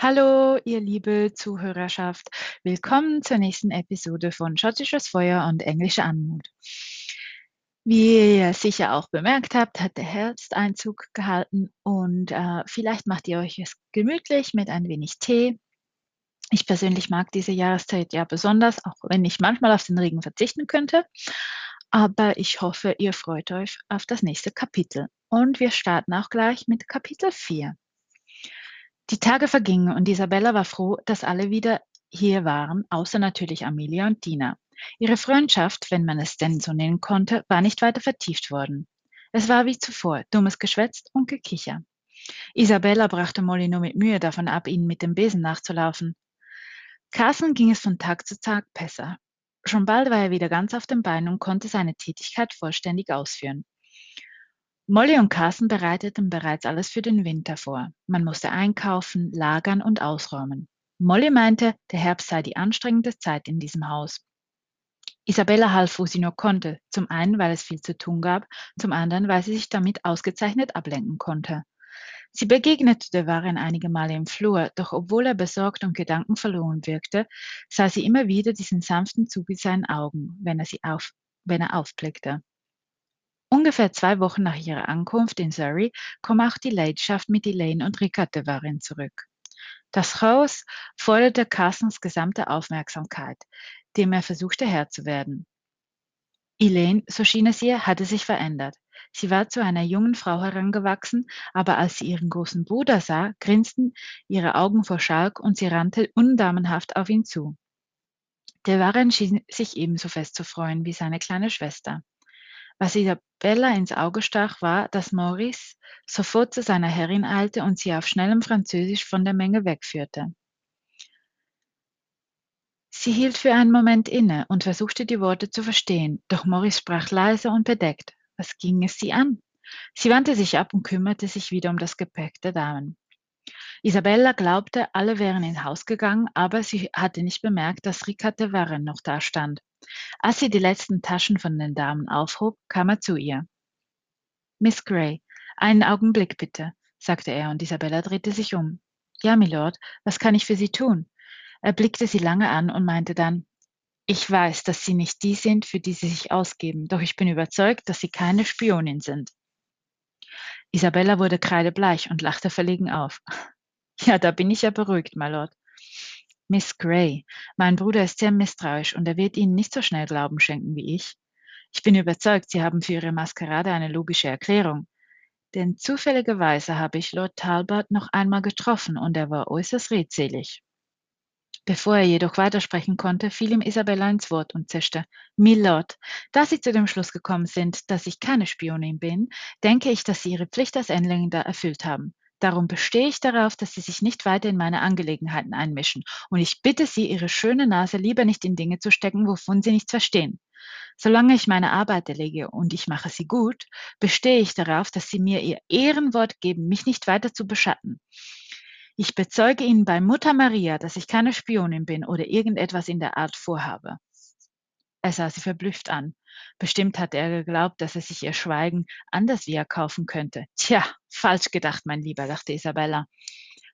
Hallo, ihr liebe Zuhörerschaft. Willkommen zur nächsten Episode von Schottisches Feuer und englische Anmut. Wie ihr sicher auch bemerkt habt, hat der Herbst Einzug gehalten und äh, vielleicht macht ihr euch es gemütlich mit ein wenig Tee. Ich persönlich mag diese Jahreszeit ja besonders, auch wenn ich manchmal auf den Regen verzichten könnte. Aber ich hoffe, ihr freut euch auf das nächste Kapitel. Und wir starten auch gleich mit Kapitel 4. Die Tage vergingen und Isabella war froh, dass alle wieder hier waren, außer natürlich Amelia und Dina. Ihre Freundschaft, wenn man es denn so nennen konnte, war nicht weiter vertieft worden. Es war wie zuvor, dummes Geschwätz und Gekicher. Isabella brachte Molly nur mit Mühe davon ab, ihnen mit dem Besen nachzulaufen. Carson ging es von Tag zu Tag besser. Schon bald war er wieder ganz auf den Beinen und konnte seine Tätigkeit vollständig ausführen. Molly und Carson bereiteten bereits alles für den Winter vor. Man musste einkaufen, lagern und ausräumen. Molly meinte, der Herbst sei die anstrengende Zeit in diesem Haus. Isabella half, wo sie nur konnte, zum einen, weil es viel zu tun gab, zum anderen, weil sie sich damit ausgezeichnet ablenken konnte. Sie begegnete der Warren einige Male im Flur, doch obwohl er besorgt und gedankenverloren wirkte, sah sie immer wieder diesen sanften Zug in seinen Augen, wenn er sie auf, wenn er aufblickte. Ungefähr zwei Wochen nach ihrer Ankunft in Surrey kam auch die Leidenschaft mit Elaine und Rickard de Varenne zurück. Das Haus forderte Carsons gesamte Aufmerksamkeit, dem er versuchte Herr zu werden. Elaine, so schien es ihr, hatte sich verändert. Sie war zu einer jungen Frau herangewachsen, aber als sie ihren großen Bruder sah, grinsten ihre Augen vor Schalk und sie rannte undamenhaft auf ihn zu. Der Warren schien sich ebenso fest zu freuen wie seine kleine Schwester. Was Isabella ins Auge stach, war, dass Maurice sofort zu seiner Herrin eilte und sie auf schnellem Französisch von der Menge wegführte. Sie hielt für einen Moment inne und versuchte die Worte zu verstehen, doch Maurice sprach leise und bedeckt. Was ging es sie an? Sie wandte sich ab und kümmerte sich wieder um das Gepäck der Damen. Isabella glaubte, alle wären ins Haus gegangen, aber sie hatte nicht bemerkt, dass Ricard de Varenne noch da stand. Als sie die letzten Taschen von den Damen aufhob, kam er zu ihr. Miss Gray, einen Augenblick bitte, sagte er, und Isabella drehte sich um. Ja, Mylord, was kann ich für Sie tun? Er blickte sie lange an und meinte dann, ich weiß, dass Sie nicht die sind, für die Sie sich ausgeben, doch ich bin überzeugt, dass Sie keine Spionin sind. Isabella wurde kreidebleich und lachte verlegen auf. Ja, da bin ich ja beruhigt, Mylord. Miss Gray, mein Bruder ist sehr misstrauisch und er wird Ihnen nicht so schnell Glauben schenken wie ich. Ich bin überzeugt, Sie haben für Ihre Maskerade eine logische Erklärung. Denn zufälligerweise habe ich Lord Talbot noch einmal getroffen und er war äußerst redselig. Bevor er jedoch weitersprechen konnte, fiel ihm Isabella ins Wort und zischte. Milord, da Sie zu dem Schluss gekommen sind, dass ich keine Spionin bin, denke ich, dass Sie Ihre Pflicht als Engländer erfüllt haben. Darum bestehe ich darauf, dass Sie sich nicht weiter in meine Angelegenheiten einmischen, und ich bitte Sie, Ihre schöne Nase lieber nicht in Dinge zu stecken, wovon Sie nichts verstehen. Solange ich meine Arbeit erlege und ich mache sie gut, bestehe ich darauf, dass Sie mir Ihr Ehrenwort geben, mich nicht weiter zu beschatten. Ich bezeuge Ihnen bei Mutter Maria, dass ich keine Spionin bin oder irgendetwas in der Art vorhabe. Er sah sie verblüfft an. Bestimmt hatte er geglaubt, dass er sich ihr Schweigen anders wie erkaufen könnte. Tja, falsch gedacht, mein Lieber, dachte Isabella.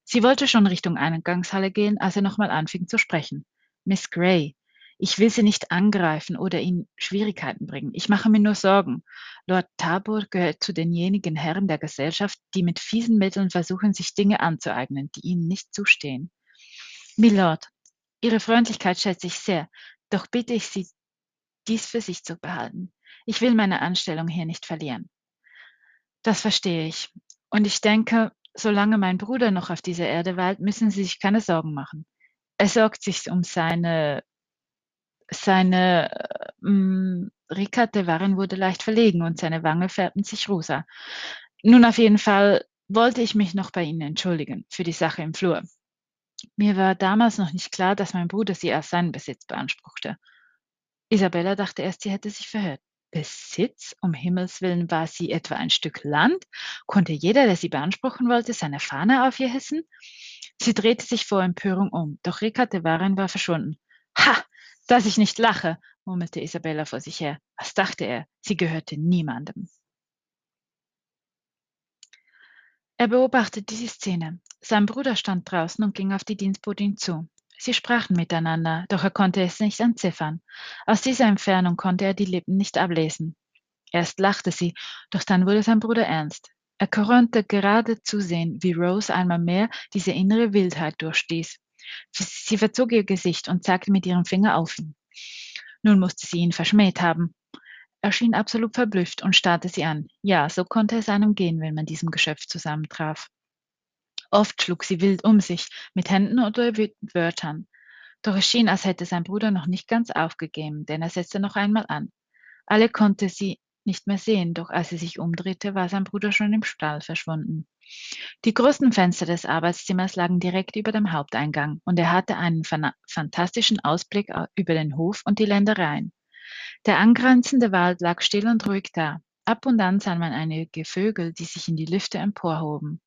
Sie wollte schon Richtung Eingangshalle gehen, als er nochmal anfing zu sprechen. Miss Gray, ich will Sie nicht angreifen oder in Schwierigkeiten bringen. Ich mache mir nur Sorgen. Lord Tabor gehört zu denjenigen Herren der Gesellschaft, die mit fiesen Mitteln versuchen, sich Dinge anzueignen, die ihnen nicht zustehen. Milord, Ihre Freundlichkeit schätze ich sehr, doch bitte ich Sie, dies für sich zu behalten. Ich will meine Anstellung hier nicht verlieren. Das verstehe ich. Und ich denke, solange mein Bruder noch auf dieser Erde weilt, müssen Sie sich keine Sorgen machen. Er sorgt sich um seine, seine, ähm, Ricard de Warren wurde leicht verlegen und seine Wange färbten sich rosa. Nun auf jeden Fall wollte ich mich noch bei Ihnen entschuldigen für die Sache im Flur. Mir war damals noch nicht klar, dass mein Bruder sie als seinen Besitz beanspruchte. Isabella dachte erst, sie hätte sich verhört. Besitz? Um Himmels willen war sie etwa ein Stück Land? Konnte jeder, der sie beanspruchen wollte, seine Fahne auf ihr hissen? Sie drehte sich vor Empörung um, doch Rickard de Warren war verschwunden. Ha! Dass ich nicht lache, murmelte Isabella vor sich her. Was dachte er? Sie gehörte niemandem. Er beobachtete die Szene. Sein Bruder stand draußen und ging auf die Dienstbotin zu. Sie sprachen miteinander, doch er konnte es nicht entziffern. Aus dieser Entfernung konnte er die Lippen nicht ablesen. Erst lachte sie, doch dann wurde sein Bruder ernst. Er konnte gerade zusehen, wie Rose einmal mehr diese innere Wildheit durchstieß. Sie verzog ihr Gesicht und zeigte mit ihrem Finger auf ihn. Nun musste sie ihn verschmäht haben. Er schien absolut verblüfft und starrte sie an. Ja, so konnte es einem gehen, wenn man diesem Geschöpf zusammentraf. Oft schlug sie wild um sich, mit Händen oder Wörtern. Doch es schien, als hätte sein Bruder noch nicht ganz aufgegeben, denn er setzte noch einmal an. Alle konnte sie nicht mehr sehen, doch als sie sich umdrehte, war sein Bruder schon im Stall verschwunden. Die größten Fenster des Arbeitszimmers lagen direkt über dem Haupteingang und er hatte einen fantastischen Ausblick über den Hof und die Ländereien. Der angrenzende Wald lag still und ruhig da. Ab und an sah man einige Vögel, die sich in die Lüfte emporhoben.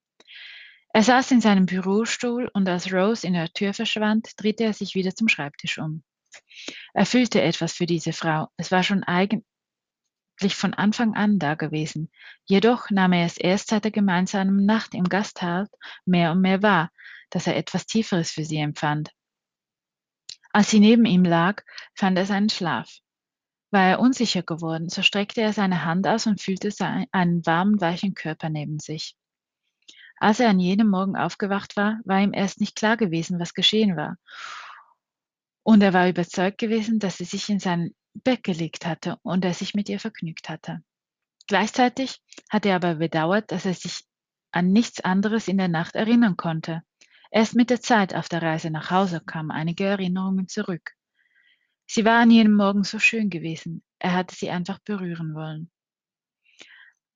Er saß in seinem Bürostuhl und als Rose in der Tür verschwand, drehte er sich wieder zum Schreibtisch um. Er fühlte etwas für diese Frau. Es war schon eigen von Anfang an da gewesen. Jedoch nahm er es erst seit der gemeinsamen Nacht im Gasthaus mehr und mehr wahr, dass er etwas Tieferes für sie empfand. Als sie neben ihm lag, fand er seinen Schlaf. War er unsicher geworden, so streckte er seine Hand aus und fühlte einen warmen, weichen Körper neben sich. Als er an jenem Morgen aufgewacht war, war ihm erst nicht klar gewesen, was geschehen war. Und er war überzeugt gewesen, dass sie sich in sein Bett gelegt hatte und er sich mit ihr vergnügt hatte. Gleichzeitig hatte er aber bedauert, dass er sich an nichts anderes in der Nacht erinnern konnte. Erst mit der Zeit auf der Reise nach Hause kamen einige Erinnerungen zurück. Sie war an jenem Morgen so schön gewesen, er hatte sie einfach berühren wollen.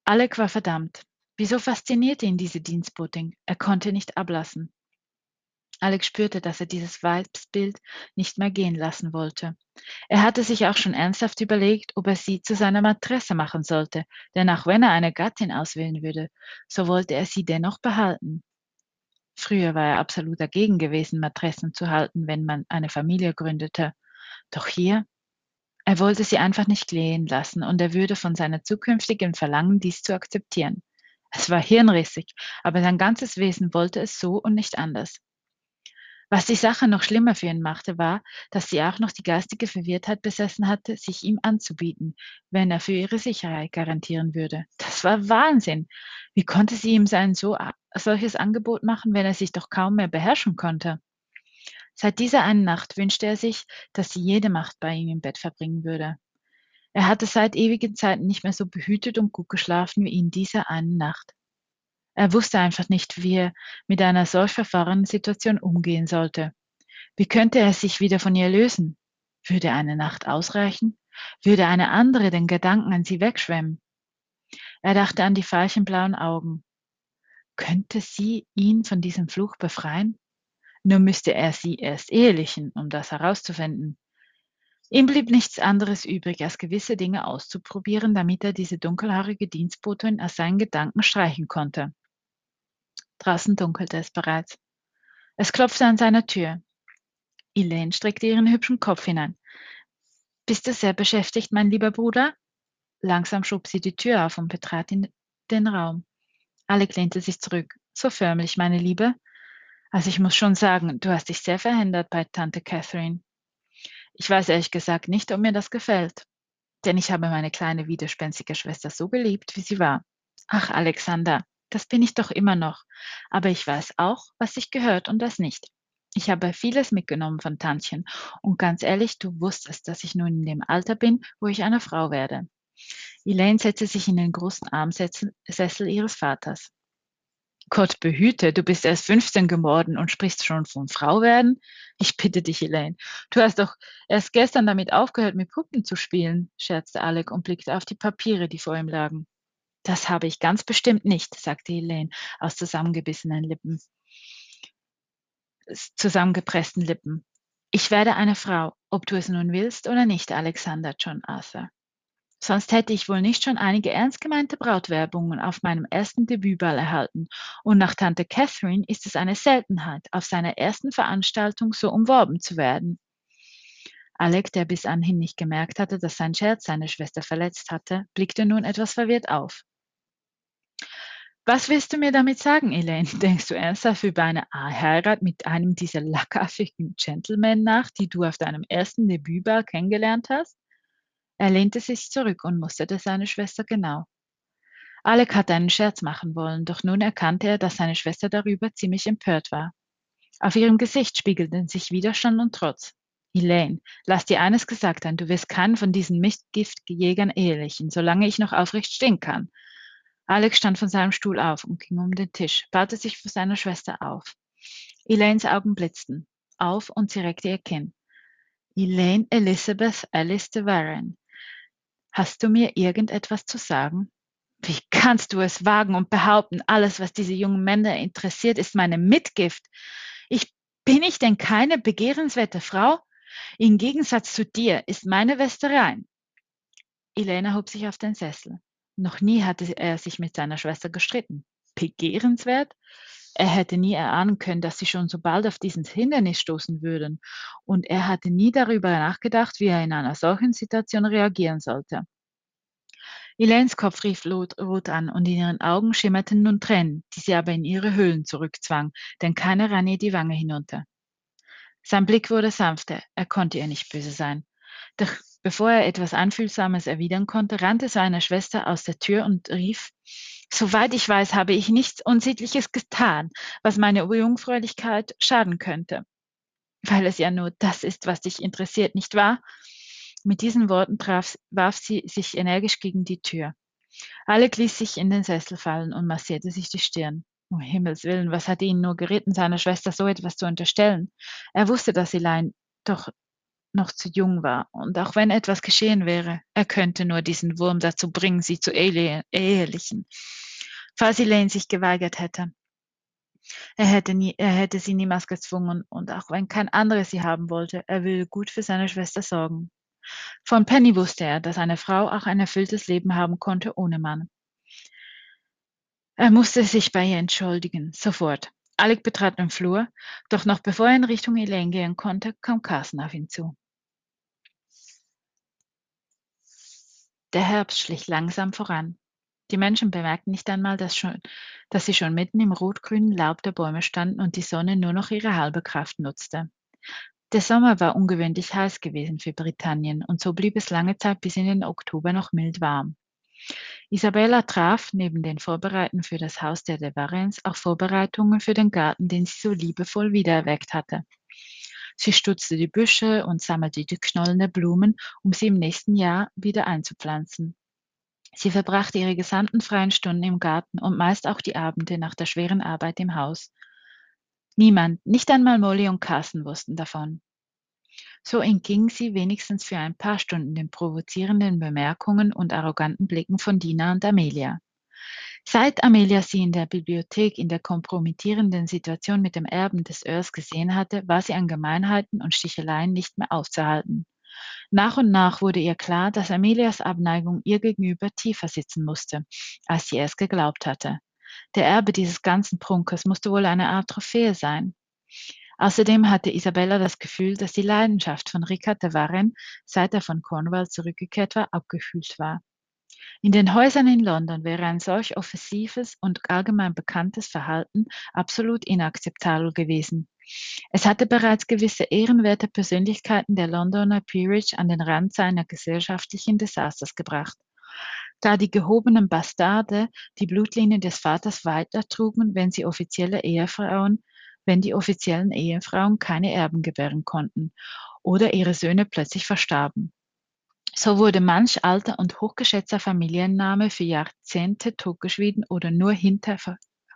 Alec war verdammt. Wieso faszinierte ihn diese Dienstbotin? Er konnte nicht ablassen. Alex spürte, dass er dieses Weibsbild nicht mehr gehen lassen wollte. Er hatte sich auch schon ernsthaft überlegt, ob er sie zu seiner Matresse machen sollte, denn auch wenn er eine Gattin auswählen würde, so wollte er sie dennoch behalten. Früher war er absolut dagegen gewesen, Matressen zu halten, wenn man eine Familie gründete. Doch hier, er wollte sie einfach nicht gehen lassen und er würde von seiner zukünftigen verlangen, dies zu akzeptieren. Es war hirnrissig, aber sein ganzes Wesen wollte es so und nicht anders. Was die Sache noch schlimmer für ihn machte, war, dass sie auch noch die geistige Verwirrtheit besessen hatte, sich ihm anzubieten, wenn er für ihre Sicherheit garantieren würde. Das war Wahnsinn. Wie konnte sie ihm sein so solches Angebot machen, wenn er sich doch kaum mehr beherrschen konnte? Seit dieser einen Nacht wünschte er sich, dass sie jede Macht bei ihm im Bett verbringen würde. Er hatte seit ewigen Zeiten nicht mehr so behütet und gut geschlafen wie in dieser einen Nacht. Er wusste einfach nicht, wie er mit einer solch verfahrenen Situation umgehen sollte. Wie könnte er sich wieder von ihr lösen? Würde eine Nacht ausreichen? Würde eine andere den Gedanken an sie wegschwemmen? Er dachte an die veilchenblauen Augen. Könnte sie ihn von diesem Fluch befreien? Nur müsste er sie erst ehelichen, um das herauszufinden. Ihm blieb nichts anderes übrig, als gewisse Dinge auszuprobieren, damit er diese dunkelhaarige Dienstbotin aus seinen Gedanken streichen konnte. Draußen dunkelte es bereits. Es klopfte an seiner Tür. Elaine streckte ihren hübschen Kopf hinein. Bist du sehr beschäftigt, mein lieber Bruder? Langsam schob sie die Tür auf und betrat in den Raum. Alec lehnte sich zurück. So förmlich, meine Liebe. Also ich muss schon sagen, du hast dich sehr verändert bei Tante Catherine. Ich weiß ehrlich gesagt nicht, ob mir das gefällt. Denn ich habe meine kleine widerspenstige Schwester so geliebt, wie sie war. Ach, Alexander, das bin ich doch immer noch. Aber ich weiß auch, was sich gehört und was nicht. Ich habe vieles mitgenommen von Tantchen. Und ganz ehrlich, du wusstest, dass ich nun in dem Alter bin, wo ich eine Frau werde. Elaine setzte sich in den großen Armsessel ihres Vaters. Gott behüte, du bist erst 15 geworden und sprichst schon von Frau werden? Ich bitte dich, Elaine. Du hast doch erst gestern damit aufgehört, mit Puppen zu spielen, scherzte Alec und blickte auf die Papiere, die vor ihm lagen. Das habe ich ganz bestimmt nicht, sagte Elaine aus zusammengebissenen Lippen, zusammengepressten Lippen. Ich werde eine Frau, ob du es nun willst oder nicht, Alexander John Arthur. Sonst hätte ich wohl nicht schon einige ernst gemeinte Brautwerbungen auf meinem ersten Debütball erhalten, und nach Tante Catherine ist es eine Seltenheit, auf seiner ersten Veranstaltung so umworben zu werden. Alec, der bis anhin nicht gemerkt hatte, dass sein Scherz seine Schwester verletzt hatte, blickte nun etwas verwirrt auf. Was willst du mir damit sagen, Elaine? Denkst du ernsthaft über eine Heirat mit einem dieser lackaffigen Gentlemen nach, die du auf deinem ersten Debütball kennengelernt hast? Er lehnte sich zurück und musterte seine Schwester genau. Alec hatte einen Scherz machen wollen, doch nun erkannte er, dass seine Schwester darüber ziemlich empört war. Auf ihrem Gesicht spiegelten sich Widerstand und Trotz. Elaine, lass dir eines gesagt sein, du wirst keinen von diesen Mistgiftjägern ehelichen, solange ich noch aufrecht stehen kann. Alex stand von seinem Stuhl auf und ging um den Tisch, baute sich vor seiner Schwester auf. Elaines Augen blitzten auf und sie reckte ihr Kinn. Elaine Elizabeth Alice de Warren, hast du mir irgendetwas zu sagen? Wie kannst du es wagen und behaupten, alles, was diese jungen Männer interessiert, ist meine Mitgift? Ich bin ich denn keine begehrenswerte Frau? Im Gegensatz zu dir ist meine Weste rein. Elena hob sich auf den Sessel. Noch nie hatte er sich mit seiner Schwester gestritten. Begehrenswert? Er hätte nie erahnen können, dass sie schon so bald auf dieses Hindernis stoßen würden, und er hatte nie darüber nachgedacht, wie er in einer solchen Situation reagieren sollte. Elaines Kopf rief rot an und in ihren Augen schimmerten nun Tränen, die sie aber in ihre Höhlen zurückzwang, denn keine rann ihr die Wange hinunter. Sein Blick wurde sanfter, er konnte ihr nicht böse sein. Doch bevor er etwas Anfühlsames erwidern konnte, rannte seine Schwester aus der Tür und rief, Soweit ich weiß, habe ich nichts Unsittliches getan, was meine Jungfräulichkeit schaden könnte. Weil es ja nur das ist, was dich interessiert, nicht wahr? Mit diesen Worten traf, warf sie sich energisch gegen die Tür. Alec ließ sich in den Sessel fallen und massierte sich die Stirn. Um Himmels willen, was hatte ihn nur geritten, seiner Schwester so etwas zu unterstellen? Er wusste, dass Elaine doch noch zu jung war, und auch wenn etwas geschehen wäre, er könnte nur diesen Wurm dazu bringen, sie zu ehelichen. Falls Elaine sich geweigert hätte. Er hätte, nie, er hätte sie niemals gezwungen, und auch wenn kein anderer sie haben wollte, er würde gut für seine Schwester sorgen. Von Penny wusste er, dass eine Frau auch ein erfülltes Leben haben konnte ohne Mann. Er musste sich bei ihr entschuldigen, sofort. Alec betrat den Flur, doch noch bevor er in Richtung Elaine gehen konnte, kam Carson auf ihn zu. Der Herbst schlich langsam voran. Die Menschen bemerkten nicht einmal, dass, schon, dass sie schon mitten im rotgrünen Laub der Bäume standen und die Sonne nur noch ihre halbe Kraft nutzte. Der Sommer war ungewöhnlich heiß gewesen für Britannien und so blieb es lange Zeit bis in den Oktober noch mild warm. Isabella traf neben den Vorbereitungen für das Haus der De Varens auch Vorbereitungen für den Garten, den sie so liebevoll wiedererweckt hatte. Sie stutzte die Büsche und sammelte die Knollen der Blumen, um sie im nächsten Jahr wieder einzupflanzen. Sie verbrachte ihre gesamten freien Stunden im Garten und meist auch die Abende nach der schweren Arbeit im Haus. Niemand, nicht einmal Molly und Carson wussten davon. So entging sie wenigstens für ein paar Stunden den provozierenden Bemerkungen und arroganten Blicken von Dina und Amelia. Seit Amelia sie in der Bibliothek in der kompromittierenden Situation mit dem Erben des Earls gesehen hatte, war sie an Gemeinheiten und Sticheleien nicht mehr aufzuhalten. Nach und nach wurde ihr klar, dass Amelias Abneigung ihr gegenüber tiefer sitzen musste, als sie erst geglaubt hatte. Der Erbe dieses ganzen Prunkes musste wohl eine Art Trophäe sein. Außerdem hatte Isabella das Gefühl, dass die Leidenschaft von Richard de Warren, seit er von Cornwall zurückgekehrt war, abgekühlt war. In den Häusern in London wäre ein solch offensives und allgemein bekanntes Verhalten absolut inakzeptabel gewesen. Es hatte bereits gewisse ehrenwerte Persönlichkeiten der Londoner Peerage an den Rand seiner gesellschaftlichen Desasters gebracht da die gehobenen Bastarde die Blutlinie des Vaters weitertrugen, wenn sie offizielle Ehefrauen, wenn die offiziellen Ehefrauen keine Erben gebären konnten oder ihre Söhne plötzlich verstarben. So wurde manch alter und hochgeschätzter Familienname für Jahrzehnte totgeschwiegen oder nur hinter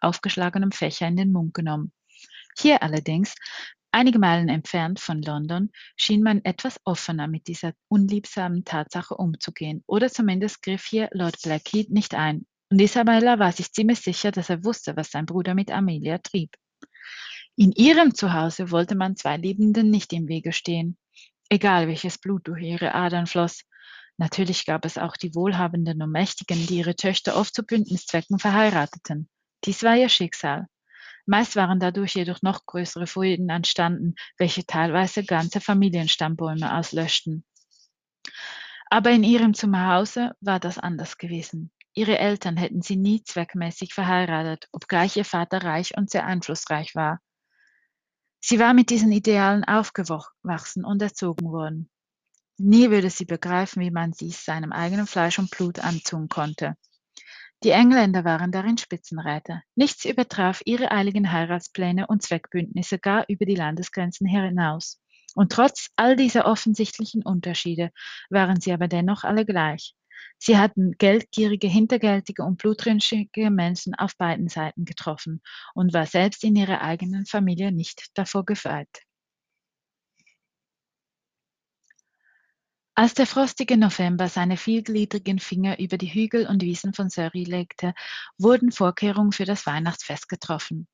aufgeschlagenem Fächer in den Mund genommen. Hier allerdings Einige Meilen entfernt von London schien man etwas offener mit dieser unliebsamen Tatsache umzugehen, oder zumindest griff hier Lord Blackheath nicht ein, und Isabella war sich ziemlich sicher, dass er wusste, was sein Bruder mit Amelia trieb. In ihrem Zuhause wollte man zwei Liebenden nicht im Wege stehen, egal welches Blut durch ihre Adern floss. Natürlich gab es auch die Wohlhabenden und Mächtigen, die ihre Töchter oft zu Bündniszwecken verheirateten. Dies war ihr Schicksal. Meist waren dadurch jedoch noch größere Fäden entstanden, welche teilweise ganze Familienstammbäume auslöschten. Aber in ihrem Zuhause war das anders gewesen. ihre Eltern hätten sie nie zweckmäßig verheiratet, obgleich ihr Vater reich und sehr einflussreich war. Sie war mit diesen Idealen aufgewachsen und erzogen worden. Nie würde sie begreifen, wie man dies seinem eigenen Fleisch und Blut antun konnte. Die Engländer waren darin Spitzenreiter. Nichts übertraf ihre eiligen Heiratspläne und Zweckbündnisse gar über die Landesgrenzen hinaus. Und trotz all dieser offensichtlichen Unterschiede waren sie aber dennoch alle gleich. Sie hatten geldgierige, hintergältige und blutrünstige Menschen auf beiden Seiten getroffen und war selbst in ihrer eigenen Familie nicht davor gefeit. Als der frostige November seine vielgliedrigen Finger über die Hügel und Wiesen von Surrey legte, wurden Vorkehrungen für das Weihnachtsfest getroffen.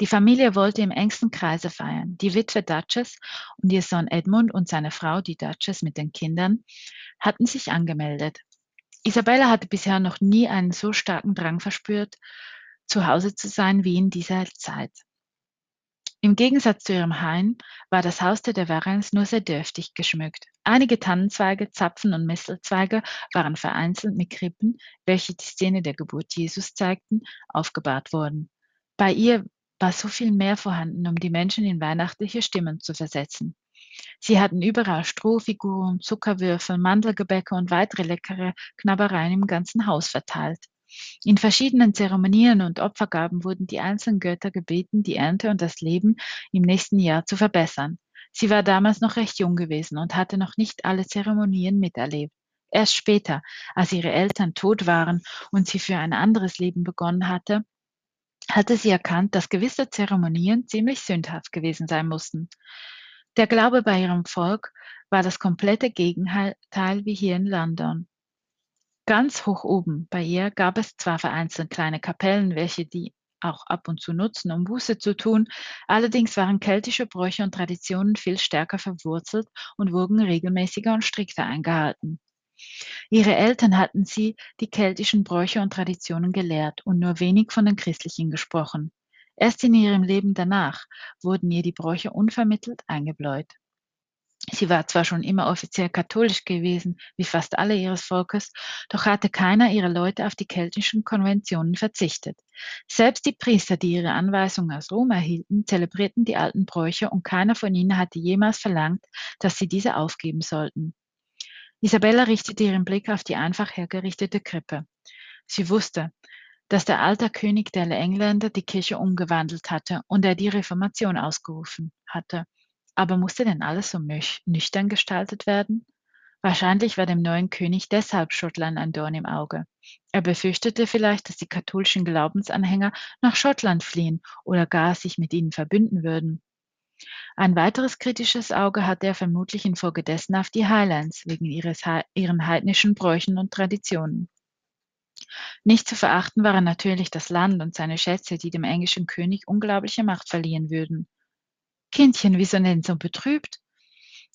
Die Familie wollte im engsten Kreise feiern. Die Witwe Duchess und ihr Sohn Edmund und seine Frau, die Duchess mit den Kindern, hatten sich angemeldet. Isabella hatte bisher noch nie einen so starken Drang verspürt, zu Hause zu sein wie in dieser Zeit. Im Gegensatz zu ihrem Hain war das Haus der Warrens nur sehr dürftig geschmückt. Einige Tannenzweige, Zapfen und Mistelzweige waren vereinzelt mit Krippen, welche die Szene der Geburt Jesus zeigten, aufgebahrt worden. Bei ihr war so viel mehr vorhanden, um die Menschen in weihnachtliche Stimmen zu versetzen. Sie hatten überall Strohfiguren, Zuckerwürfel, Mandelgebäcke und weitere leckere Knabbereien im ganzen Haus verteilt. In verschiedenen Zeremonien und Opfergaben wurden die einzelnen Götter gebeten, die Ernte und das Leben im nächsten Jahr zu verbessern. Sie war damals noch recht jung gewesen und hatte noch nicht alle Zeremonien miterlebt. Erst später, als ihre Eltern tot waren und sie für ein anderes Leben begonnen hatte, hatte sie erkannt, dass gewisse Zeremonien ziemlich sündhaft gewesen sein mussten. Der Glaube bei ihrem Volk war das komplette Gegenteil wie hier in London. Ganz hoch oben bei ihr gab es zwar vereinzelt kleine Kapellen, welche die auch ab und zu nutzen, um Buße zu tun, allerdings waren keltische Bräuche und Traditionen viel stärker verwurzelt und wurden regelmäßiger und strikter eingehalten. Ihre Eltern hatten sie die keltischen Bräuche und Traditionen gelehrt und nur wenig von den christlichen gesprochen. Erst in ihrem Leben danach wurden ihr die Bräuche unvermittelt eingebläut. Sie war zwar schon immer offiziell katholisch gewesen, wie fast alle ihres Volkes, doch hatte keiner ihrer Leute auf die keltischen Konventionen verzichtet. Selbst die Priester, die ihre Anweisungen aus Rom erhielten, zelebrierten die alten Bräuche und keiner von ihnen hatte jemals verlangt, dass sie diese aufgeben sollten. Isabella richtete ihren Blick auf die einfach hergerichtete Krippe. Sie wusste, dass der alte König der Engländer die Kirche umgewandelt hatte und er die Reformation ausgerufen hatte. Aber musste denn alles so nüchtern gestaltet werden? Wahrscheinlich war dem neuen König deshalb Schottland ein Dorn im Auge. Er befürchtete vielleicht, dass die katholischen Glaubensanhänger nach Schottland fliehen oder gar sich mit ihnen verbünden würden. Ein weiteres kritisches Auge hatte er vermutlich infolgedessen auf die Highlands wegen ihres, ihren heidnischen Bräuchen und Traditionen. Nicht zu verachten waren natürlich das Land und seine Schätze, die dem englischen König unglaubliche Macht verliehen würden. Kindchen, wieso denn so betrübt?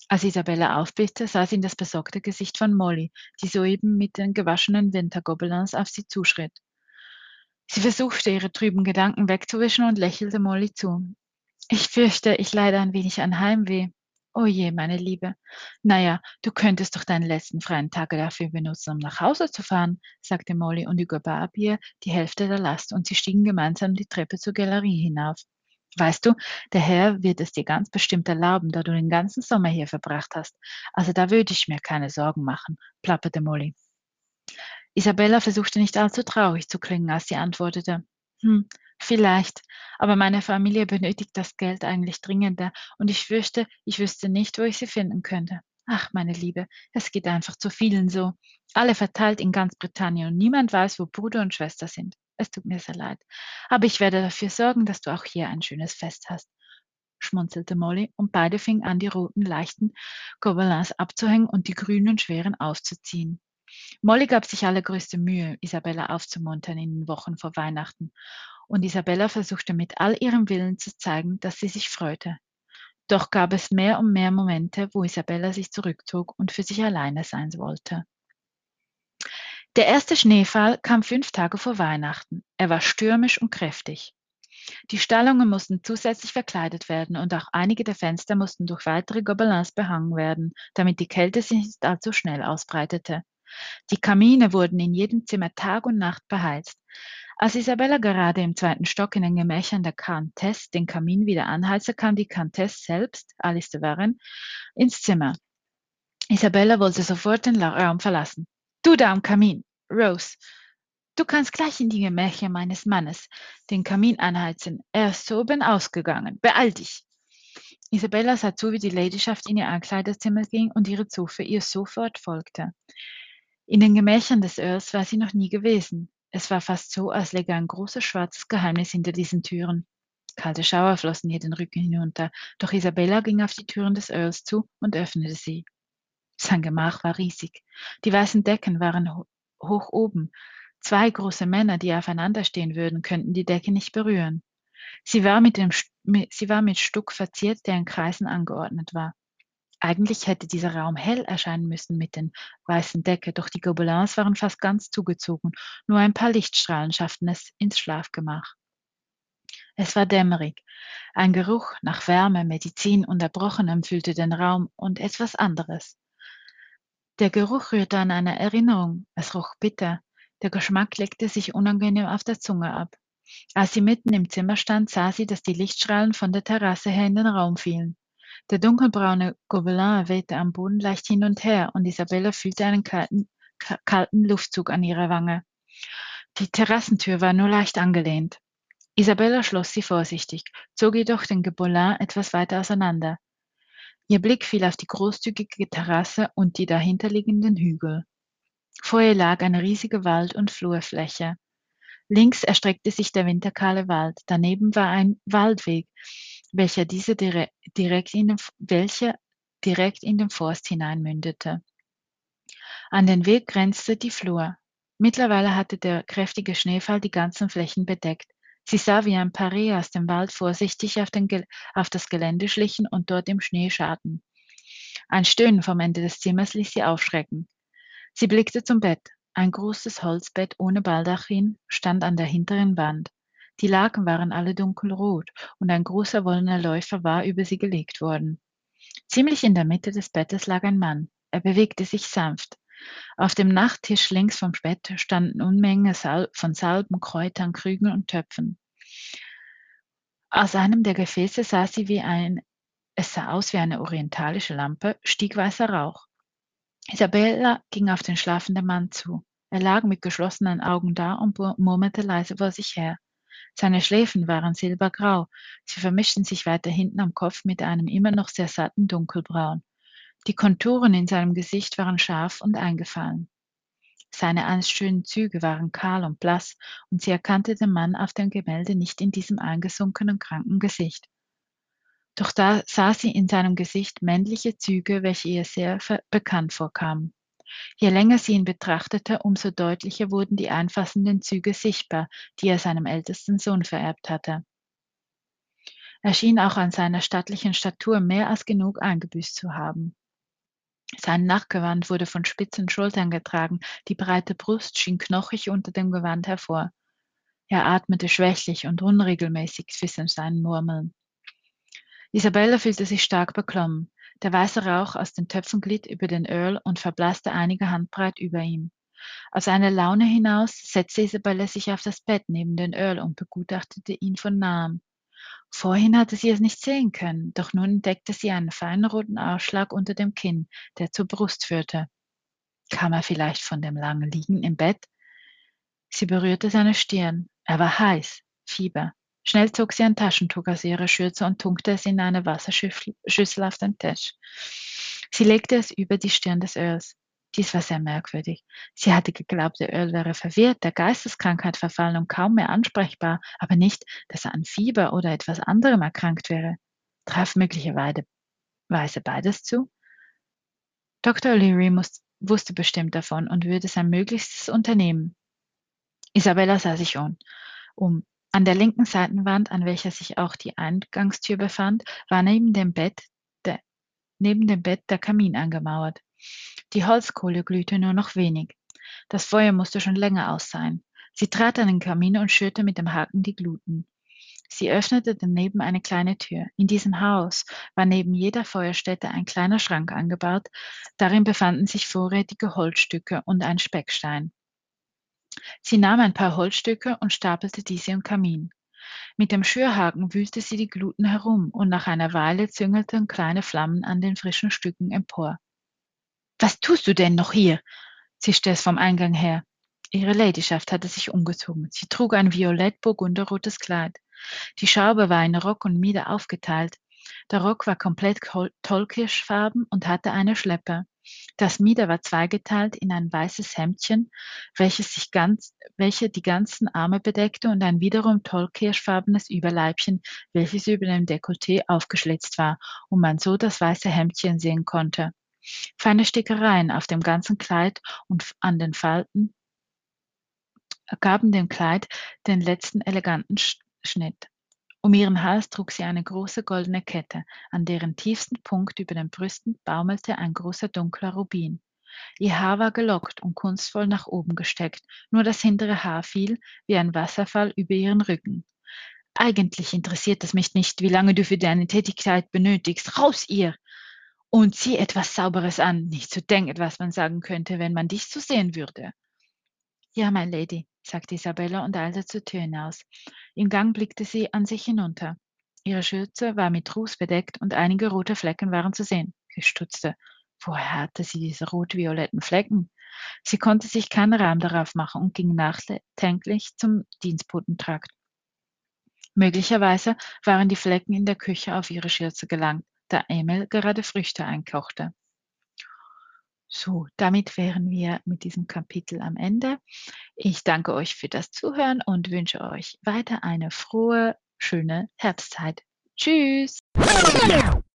Als Isabella aufblickte, sah sie in das besorgte Gesicht von Molly, die soeben mit den gewaschenen Wintergobelins auf sie zuschritt. Sie versuchte, ihre trüben Gedanken wegzuwischen und lächelte Molly zu. Ich fürchte, ich leide ein wenig an Heimweh. Oh je, meine Liebe. Naja, du könntest doch deinen letzten freien Tag dafür benutzen, um nach Hause zu fahren, sagte Molly und übergab ihr die Hälfte der Last und sie stiegen gemeinsam die Treppe zur Galerie hinauf. Weißt du, der Herr wird es dir ganz bestimmt erlauben, da du den ganzen Sommer hier verbracht hast. Also da würde ich mir keine Sorgen machen, plapperte Molly. Isabella versuchte nicht allzu traurig zu klingen, als sie antwortete. Hm, vielleicht, aber meine Familie benötigt das Geld eigentlich dringender und ich fürchte, ich wüsste nicht, wo ich sie finden könnte. Ach, meine Liebe, es geht einfach zu vielen so. Alle verteilt in ganz Britannien und niemand weiß, wo Bruder und Schwester sind. Es tut mir sehr leid. Aber ich werde dafür sorgen, dass du auch hier ein schönes Fest hast, schmunzelte Molly, und beide fingen an, die roten, leichten Gobelins abzuhängen und die grünen, schweren aufzuziehen. Molly gab sich allergrößte Mühe, Isabella aufzumuntern in den Wochen vor Weihnachten, und Isabella versuchte mit all ihrem Willen zu zeigen, dass sie sich freute. Doch gab es mehr und mehr Momente, wo Isabella sich zurückzog und für sich alleine sein wollte. Der erste Schneefall kam fünf Tage vor Weihnachten. Er war stürmisch und kräftig. Die Stallungen mussten zusätzlich verkleidet werden und auch einige der Fenster mussten durch weitere Gobelins behangen werden, damit die Kälte sich nicht allzu schnell ausbreitete. Die Kamine wurden in jedem Zimmer Tag und Nacht beheizt. Als Isabella gerade im zweiten Stock in den Gemächern der Countess den Kamin wieder anheizte, kam die Countess selbst, Alice de Warren, ins Zimmer. Isabella wollte sofort den Raum verlassen. Du da am Kamin, Rose, du kannst gleich in die Gemächer meines Mannes den Kamin anheizen. Er ist soeben ausgegangen. Beeil dich! Isabella sah zu, wie die Ladyschaft in ihr Ankleidezimmer ging und ihre Zofe ihr sofort folgte. In den Gemächern des Earls war sie noch nie gewesen. Es war fast so, als läge ein großes schwarzes Geheimnis hinter diesen Türen. Kalte Schauer flossen ihr den Rücken hinunter, doch Isabella ging auf die Türen des Earls zu und öffnete sie. Sein Gemach war riesig. Die weißen Decken waren ho hoch oben. Zwei große Männer, die aufeinander stehen würden, könnten die Decke nicht berühren. Sie war mit, dem, sie war mit Stuck verziert, der in Kreisen angeordnet war. Eigentlich hätte dieser Raum hell erscheinen müssen mit den weißen Decke, doch die Gobelins waren fast ganz zugezogen, nur ein paar Lichtstrahlen schafften es ins Schlafgemach. Es war dämmerig. Ein Geruch nach Wärme, Medizin und Erbrochenem füllte den Raum und etwas anderes. Der Geruch rührte an eine Erinnerung. Es roch bitter. Der Geschmack legte sich unangenehm auf der Zunge ab. Als sie mitten im Zimmer stand, sah sie, dass die Lichtstrahlen von der Terrasse her in den Raum fielen. Der dunkelbraune Gobelin wehte am Boden leicht hin und her, und Isabella fühlte einen kalten, kalten Luftzug an ihrer Wange. Die Terrassentür war nur leicht angelehnt. Isabella schloss sie vorsichtig, zog jedoch den Gobelin etwas weiter auseinander. Ihr Blick fiel auf die großzügige Terrasse und die dahinterliegenden Hügel. Vor ihr lag eine riesige Wald- und Flurfläche. Links erstreckte sich der winterkahle Wald, daneben war ein Waldweg, welcher diese direkt in den, welcher direkt in den Forst hineinmündete. An den Weg grenzte die Flur. Mittlerweile hatte der kräftige Schneefall die ganzen Flächen bedeckt. Sie sah, wie ein Paree aus dem Wald vorsichtig auf, auf das Gelände schlichen und dort im Schnee scharten. Ein Stöhnen vom Ende des Zimmers ließ sie aufschrecken. Sie blickte zum Bett. Ein großes Holzbett ohne Baldachin stand an der hinteren Wand. Die Laken waren alle dunkelrot und ein großer wollener Läufer war über sie gelegt worden. Ziemlich in der Mitte des Bettes lag ein Mann. Er bewegte sich sanft. Auf dem Nachttisch links vom Bett standen Unmengen von Salben, Kräutern, Krügen und Töpfen. Aus einem der Gefäße sah sie wie ein, es sah aus wie eine orientalische Lampe, stieg weißer Rauch. Isabella ging auf den schlafenden Mann zu. Er lag mit geschlossenen Augen da und murmelte leise vor sich her. Seine Schläfen waren silbergrau, sie vermischten sich weiter hinten am Kopf mit einem immer noch sehr satten Dunkelbraun. Die Konturen in seinem Gesicht waren scharf und eingefallen. Seine einst schönen Züge waren kahl und blass, und sie erkannte den Mann auf dem Gemälde nicht in diesem eingesunkenen, kranken Gesicht. Doch da sah sie in seinem Gesicht männliche Züge, welche ihr sehr bekannt vorkamen. Je länger sie ihn betrachtete, umso deutlicher wurden die einfassenden Züge sichtbar, die er seinem ältesten Sohn vererbt hatte. Er schien auch an seiner stattlichen Statur mehr als genug eingebüßt zu haben. Sein Nachtgewand wurde von spitzen Schultern getragen, die breite Brust schien knochig unter dem Gewand hervor. Er atmete schwächlich und unregelmäßig zwischen seinen Murmeln. Isabella fühlte sich stark beklommen. Der weiße Rauch aus den Töpfen glitt über den Earl und verblasste einige Handbreit über ihm. Aus einer Laune hinaus setzte Isabella sich auf das Bett neben den Earl und begutachtete ihn von nahem. Vorhin hatte sie es nicht sehen können, doch nun entdeckte sie einen feinen roten Ausschlag unter dem Kinn, der zur Brust führte. Kam er vielleicht von dem langen Liegen im Bett? Sie berührte seine Stirn. Er war heiß, Fieber. Schnell zog sie ein Taschentuch aus ihrer Schürze und tunkte es in eine Wasserschüssel auf den Tisch. Sie legte es über die Stirn des Earls. Dies war sehr merkwürdig. Sie hatte geglaubt, der Earl wäre verwirrt, der Geisteskrankheit verfallen und kaum mehr ansprechbar, aber nicht, dass er an Fieber oder etwas anderem erkrankt wäre. Traf möglicherweise beides zu? Dr. O'Leary wusste bestimmt davon und würde sein Möglichstes unternehmen. Isabella sah sich um. An der linken Seitenwand, an welcher sich auch die Eingangstür befand, war neben dem Bett der, neben dem Bett der Kamin angemauert. Die Holzkohle glühte nur noch wenig. Das Feuer musste schon länger aus sein. Sie trat an den Kamin und schürte mit dem Haken die Gluten. Sie öffnete daneben eine kleine Tür. In diesem Haus war neben jeder Feuerstätte ein kleiner Schrank angebaut. Darin befanden sich vorrätige Holzstücke und ein Speckstein. Sie nahm ein paar Holzstücke und stapelte diese im Kamin. Mit dem Schürhaken wühlte sie die Gluten herum, und nach einer Weile züngelten kleine Flammen an den frischen Stücken empor. Was tust du denn noch hier? zischte es vom Eingang her. Ihre Ladyschaft hatte sich umgezogen. Sie trug ein violett-burgunderrotes Kleid. Die Schaube war in Rock und Mieder aufgeteilt. Der Rock war komplett tollkirschfarben und hatte eine Schleppe. Das Mieder war zweigeteilt in ein weißes Hemdchen, welches sich ganz, welche die ganzen Arme bedeckte und ein wiederum tollkirschfarbenes Überleibchen, welches über dem Dekolleté aufgeschlitzt war und man so das weiße Hemdchen sehen konnte. Feine Stickereien auf dem ganzen Kleid und an den Falten gaben dem Kleid den letzten eleganten Schnitt. Um ihren Hals trug sie eine große goldene Kette, an deren tiefsten Punkt über den Brüsten baumelte ein großer dunkler Rubin. Ihr Haar war gelockt und kunstvoll nach oben gesteckt, nur das hintere Haar fiel wie ein Wasserfall über ihren Rücken. Eigentlich interessiert es mich nicht, wie lange du für deine Tätigkeit benötigst. Raus ihr! Und zieh etwas Sauberes an, nicht zu denken, was man sagen könnte, wenn man dich so sehen würde. Ja, my Lady, sagte Isabella und eilte zur Tür hinaus. Im Gang blickte sie an sich hinunter. Ihre Schürze war mit Ruß bedeckt und einige rote Flecken waren zu sehen. Sie stutzte. Woher hatte sie diese rot-violetten Flecken? Sie konnte sich keinen Reim darauf machen und ging nachdenklich zum Dienstbotentrakt. Möglicherweise waren die Flecken in der Küche auf ihre Schürze gelangt, da Emil gerade Früchte einkochte. So, damit wären wir mit diesem Kapitel am Ende. Ich danke euch für das Zuhören und wünsche euch weiter eine frohe, schöne Herbstzeit. Tschüss!